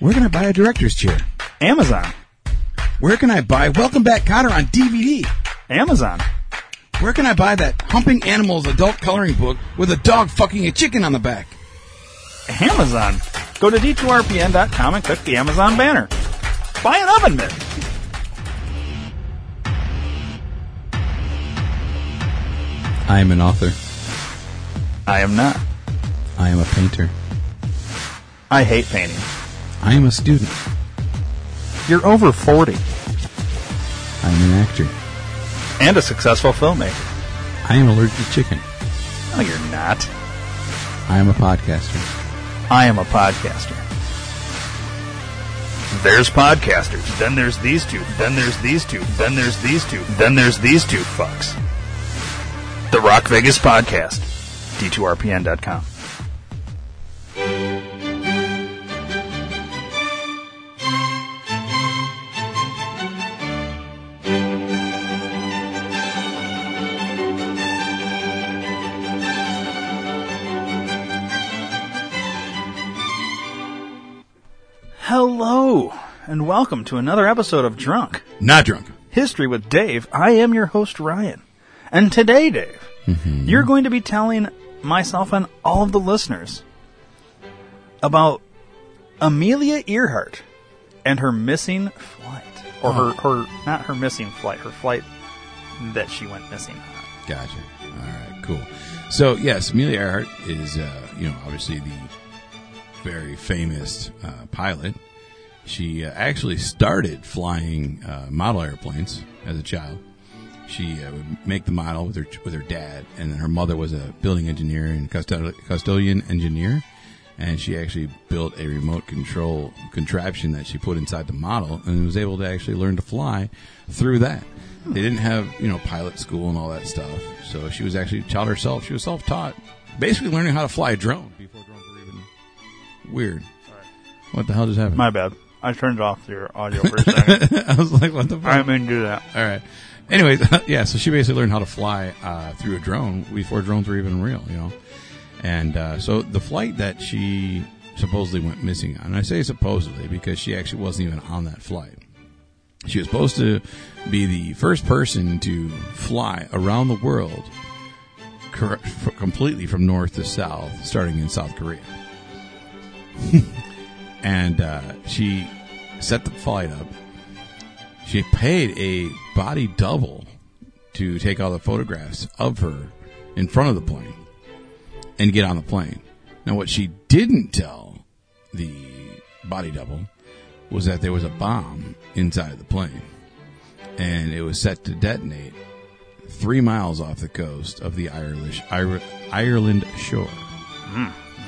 Where can I buy a director's chair? Amazon. Where can I buy Welcome Back Kotter on DVD? Amazon. Where can I buy that Humping Animals adult coloring book with a dog fucking a chicken on the back? Amazon. Go to d2rpn.com and click the Amazon banner. Buy an oven mitt. I am an author. I am not. I am a painter. I hate painting. I am a student. You're over 40 I am an actor. and a successful filmmaker. I am allergic to chicken. No, you're not. I am a podcaster. I am a podcaster. There's podcasters. Then there's these two. Then there's these two. Then there's these two. Then there's these two fucks. The Rock Vegas Podcast. D2RPN.com. and welcome to another episode of Drunk. Not drunk. History with Dave. I am your host, Ryan. And today, Dave, you're going to be telling myself and all of the listeners about Amelia Earhart and her missing flight. Or her, her, not her missing flight, her flight that she went missing on. Gotcha. All right, cool. So yes, Amelia Earhart is, uh, you know, obviously the very famous uh, pilot. She uh, actually started flying uh, model airplanes as a child. She uh, would make the model with her with her dad, and then her mother was a building engineer and custod- custodian engineer, and she actually built a remote control contraption that she put inside the model, and was able to actually learn to fly through that. They didn't have you know pilot school and all that stuff, so she was actually taught herself. She was self taught, basically learning how to fly a drone before drones were even weird. What the hell just happened? My bad. I turned off your audio for a second. I was like, what the fuck? I didn't do that. All right. Anyways, yeah. So she basically learned how to fly uh, through a drone before drones were even real, you know. And uh, so the flight that she supposedly went missing on, and I say supposedly because she actually wasn't even on that flight. She was supposed to be the first person to fly around the world, cor- completely from north to south, starting in South Korea. and uh, she set the flight up. She paid a body double to take all the photographs of her in front of the plane and get on the plane. Now, what she didn't tell the body double was that there was a bomb inside the plane and it was set to detonate three miles off the coast of the Irish, Ir- Ireland shore.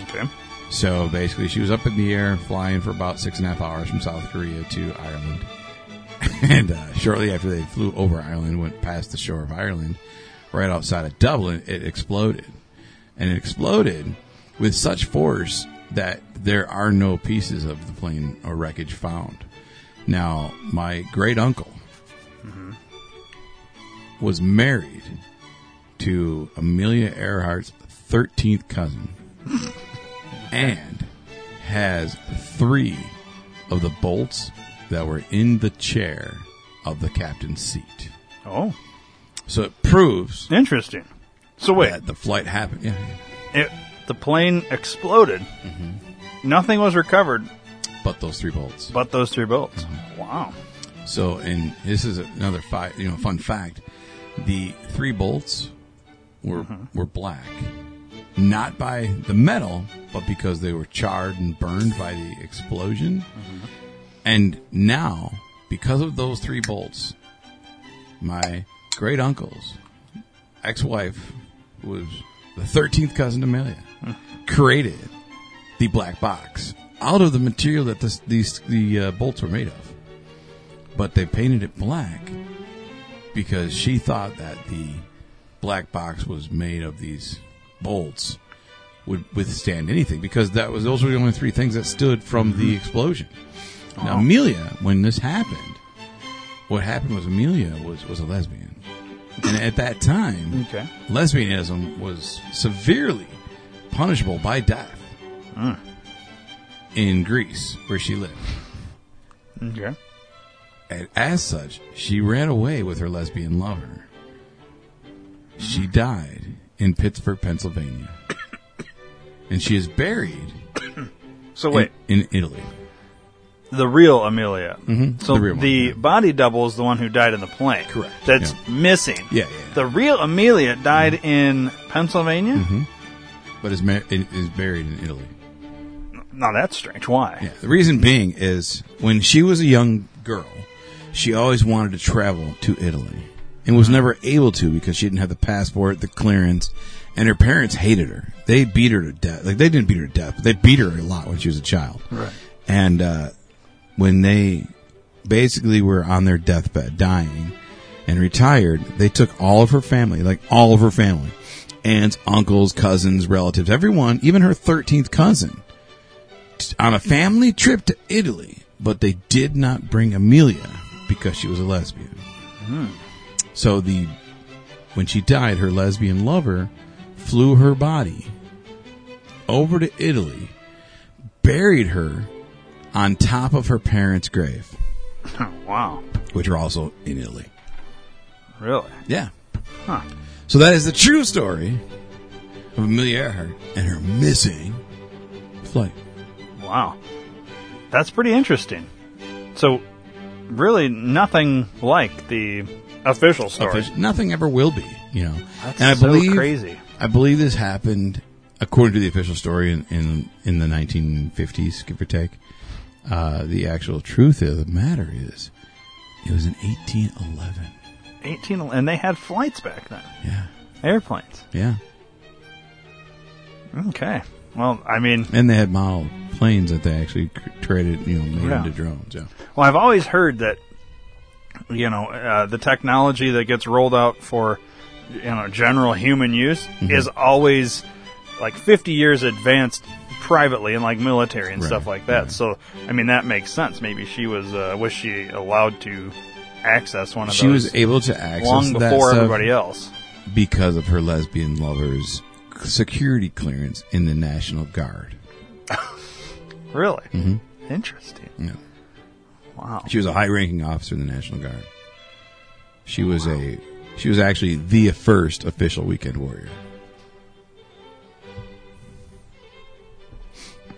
Okay. So basically, she was up in the air flying for about six and a half hours from South Korea to Ireland. and uh, shortly after they flew over Ireland, went past the shore of Ireland, right outside of Dublin, it exploded. And it exploded with such force that there are no pieces of the plane or wreckage found. Now, my great uncle was married to Amelia Earhart's 13th cousin and has three of the bolts that were in the chair of the captain's seat. Oh, So it proves interesting. So wait, that the flight happened. Yeah, it, the plane exploded. Mm-hmm. Nothing was recovered but those three bolts. but those three bullets. Mm-hmm. Wow. So, and this is another fi- you know fun fact: the three bolts were mm-hmm. were black, not by the metal, but because they were charred and burned by the explosion. And now, because of those three bolts, my great uncle's ex-wife was the thirteenth cousin Amelia, created the black box out of the material that this, these the uh, bolts were made of. But they painted it black because she thought that the black box was made of these bolts would withstand anything because that was those were the only three things that stood from the mm-hmm. explosion. Now oh. Amelia, when this happened, what happened was Amelia was was a lesbian, and at that time, Okay. lesbianism was severely punishable by death. Mm. in Greece, where she lived. Okay. And as such, she ran away with her lesbian lover. She died in Pittsburgh, Pennsylvania. and she is buried So in- wait, in, Italy. the real Amelia. Mhm, So the the, real one, yeah. body double is the one who died in the plane. Correct, That's missing. Yeah, yeah, yeah. The real Amelia died in Pennsylvania. Mm-hmm. But is, mar- is buried in Italy. Now that's strange. Why? Yeah. The reason being is when she was a young girl, she always wanted to travel to Italy and was never able to because she didn't have the passport, the clearance, and her parents hated her. They beat her to death. Like they didn't beat her to death, but they beat her a lot when she was a child. Right. And uh, when they basically were on their deathbed, dying and retired, they took all of her family, like all of her family, aunts, uncles, cousins, relatives, everyone, even her 13th cousin, t- on a family trip to Italy. But they did not bring Amelia because she was a lesbian. So the when she died, her lesbian lover flew her body over to Italy, buried her on top of her parents' grave, wow. which are also in Italy. Really? Yeah. Huh. So that is the true story of Amelia Earhart and her missing flight. Wow. That's pretty interesting. So, really, nothing like the official story. Nothing ever will be, you know. That's and I so believe crazy. I believe this happened according to the official story in in, in the 1950s, give or take. Uh, the actual truth of the matter is, it was in 1811. 18, and they had flights back then. Yeah, Airplanes. yeah, Okay. Well, I mean, and they had model planes that they actually traded, you know, made Yeah. into drones. Yeah, well, I've always heard that, you know, uh, the technology that gets rolled out for, you know, general human use Mm-hmm. is always like 50 years advanced privately and like military and Right, stuff like that. right. So, I mean, that makes sense. Maybe she was, uh, was she allowed to access one of she those was able to access long that before everybody else? because of her lesbian lover's security clearance in the National Guard. Really? Mm-hmm. Interesting. Yeah. Wow. She was a high-ranking officer in the National Guard. She was a she was actually the first official weekend warrior.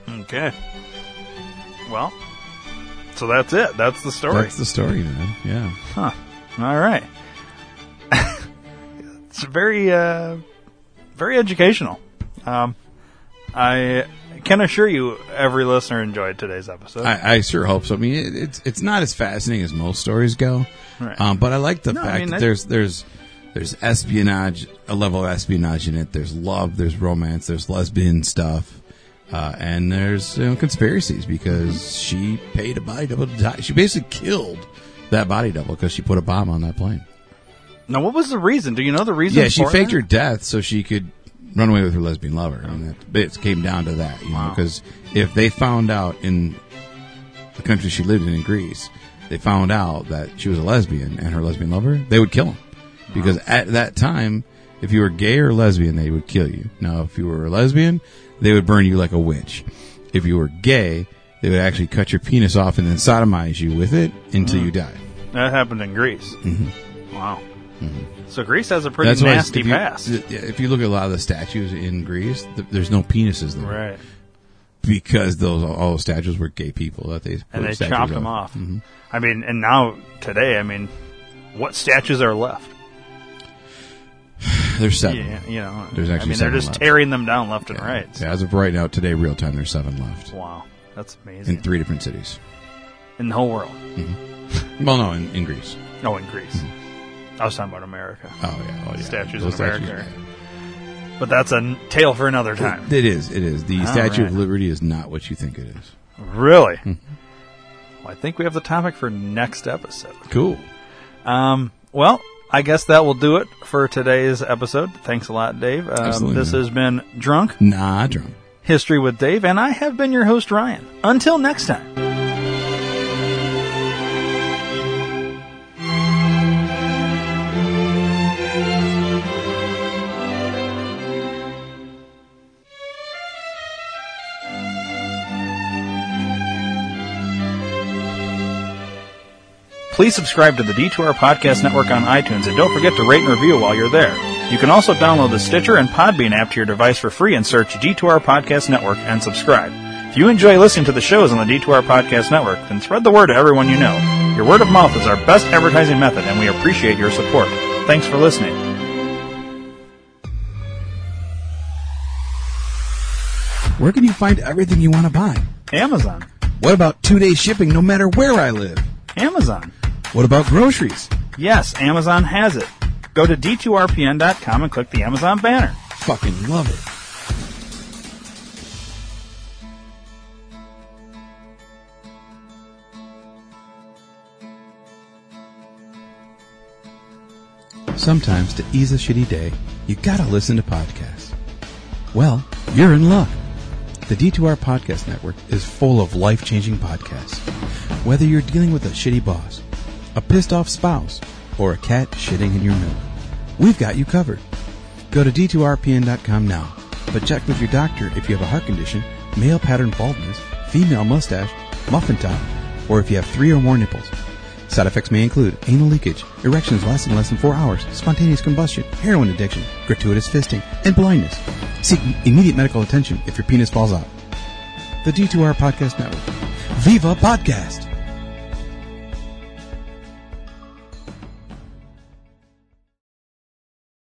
Okay. Well, so that's it. That's the story. That's the story, man. Yeah. Huh. All right. it's very, uh, very educational. Um, I can assure you, every listener enjoyed today's episode. I, I sure hope so. I mean, it, it's it's not as fascinating as most stories go, Right. um, but I like the No, I fact mean, that there's there's there's espionage, a level of espionage in it. There's love, there's romance, there's lesbian stuff, uh, and there's you know conspiracies because she paid a body double to die. She basically killed that body double because she put a bomb on that plane. now, what was the reason? Do you know the reason? Yeah, she faked that? her death so she could run away with her lesbian lover, and that it came down to that, you know, because if they found out in the country she lived in in Greece, they found out that she was a lesbian and her lesbian lover, they would kill him because at that time, if you were gay or lesbian, they would kill you. Now, if you were a lesbian, they would burn you like a witch. If you were gay, they would actually cut your penis off and then sodomize you with it until Mm. you died. That happened in Greece. Mm-hmm. Wow. So Greece has a pretty That's nasty if you, past. yeah, If you look at a lot of the statues in Greece, th- there's no penises there right. because those all those statues were gay people that they And they chopped them of. off. Mhm. I mean, and now today, I mean, what statues are left? There's seven. Yeah, you know, There's actually. I mean, they're just left. tearing them down left and right. Yeah, as of right now, today, real time, there's seven left Wow, that's amazing. in three different cities. in the whole world. Well, no, in, in Greece. Oh, in Greece. I was talking about America, Oh yeah, oh, yeah. Statues Those in America. yeah. but that's a tale for another time. It is. It is. The All Statue of. Liberty is not what you think it is. Really? Hmm. Well, I think we have the topic for next episode. Cool. Um, well, I guess that will do it for today's episode. Thanks a lot, Dave. Um, Absolutely, this has been Drunk Nah, drunk. History with Dave, and I have been your host, Ryan. Until next time. Please subscribe to the D2R Podcast Network on iTunes and don't forget to rate and review while you're there. You can also download the Stitcher and Podbean app to your device for free and search D2R Podcast Network and subscribe. If you enjoy listening to the shows on the D2R Podcast Network, then spread the word to everyone you know. Your word of mouth is our best advertising method and we appreciate your support. Thanks for listening. Where can you find everything you want to buy? Amazon. What about two day shipping no matter where I live? Amazon. What about groceries? Yes, Amazon has it. Go to d2rpn.com and click the Amazon banner. Fucking love it. Sometimes to ease a shitty day, you gotta listen to podcasts. Well, you're in luck. The D2R Podcast Network is full of life changing podcasts. Whether you're dealing with a shitty boss, a pissed off spouse, or a cat shitting in your milk, we've got you covered. Go to D2RPN.com now, but check with your doctor if you have a heart condition, male pattern baldness, female mustache, muffin top, or if you have three or more nipples. Side effects may include anal leakage, erections lasting less than four hours, spontaneous combustion, heroin addiction, gratuitous fisting, and blindness. Seek immediate medical attention if your penis falls out. The D2R Podcast Network. Viva Podcast!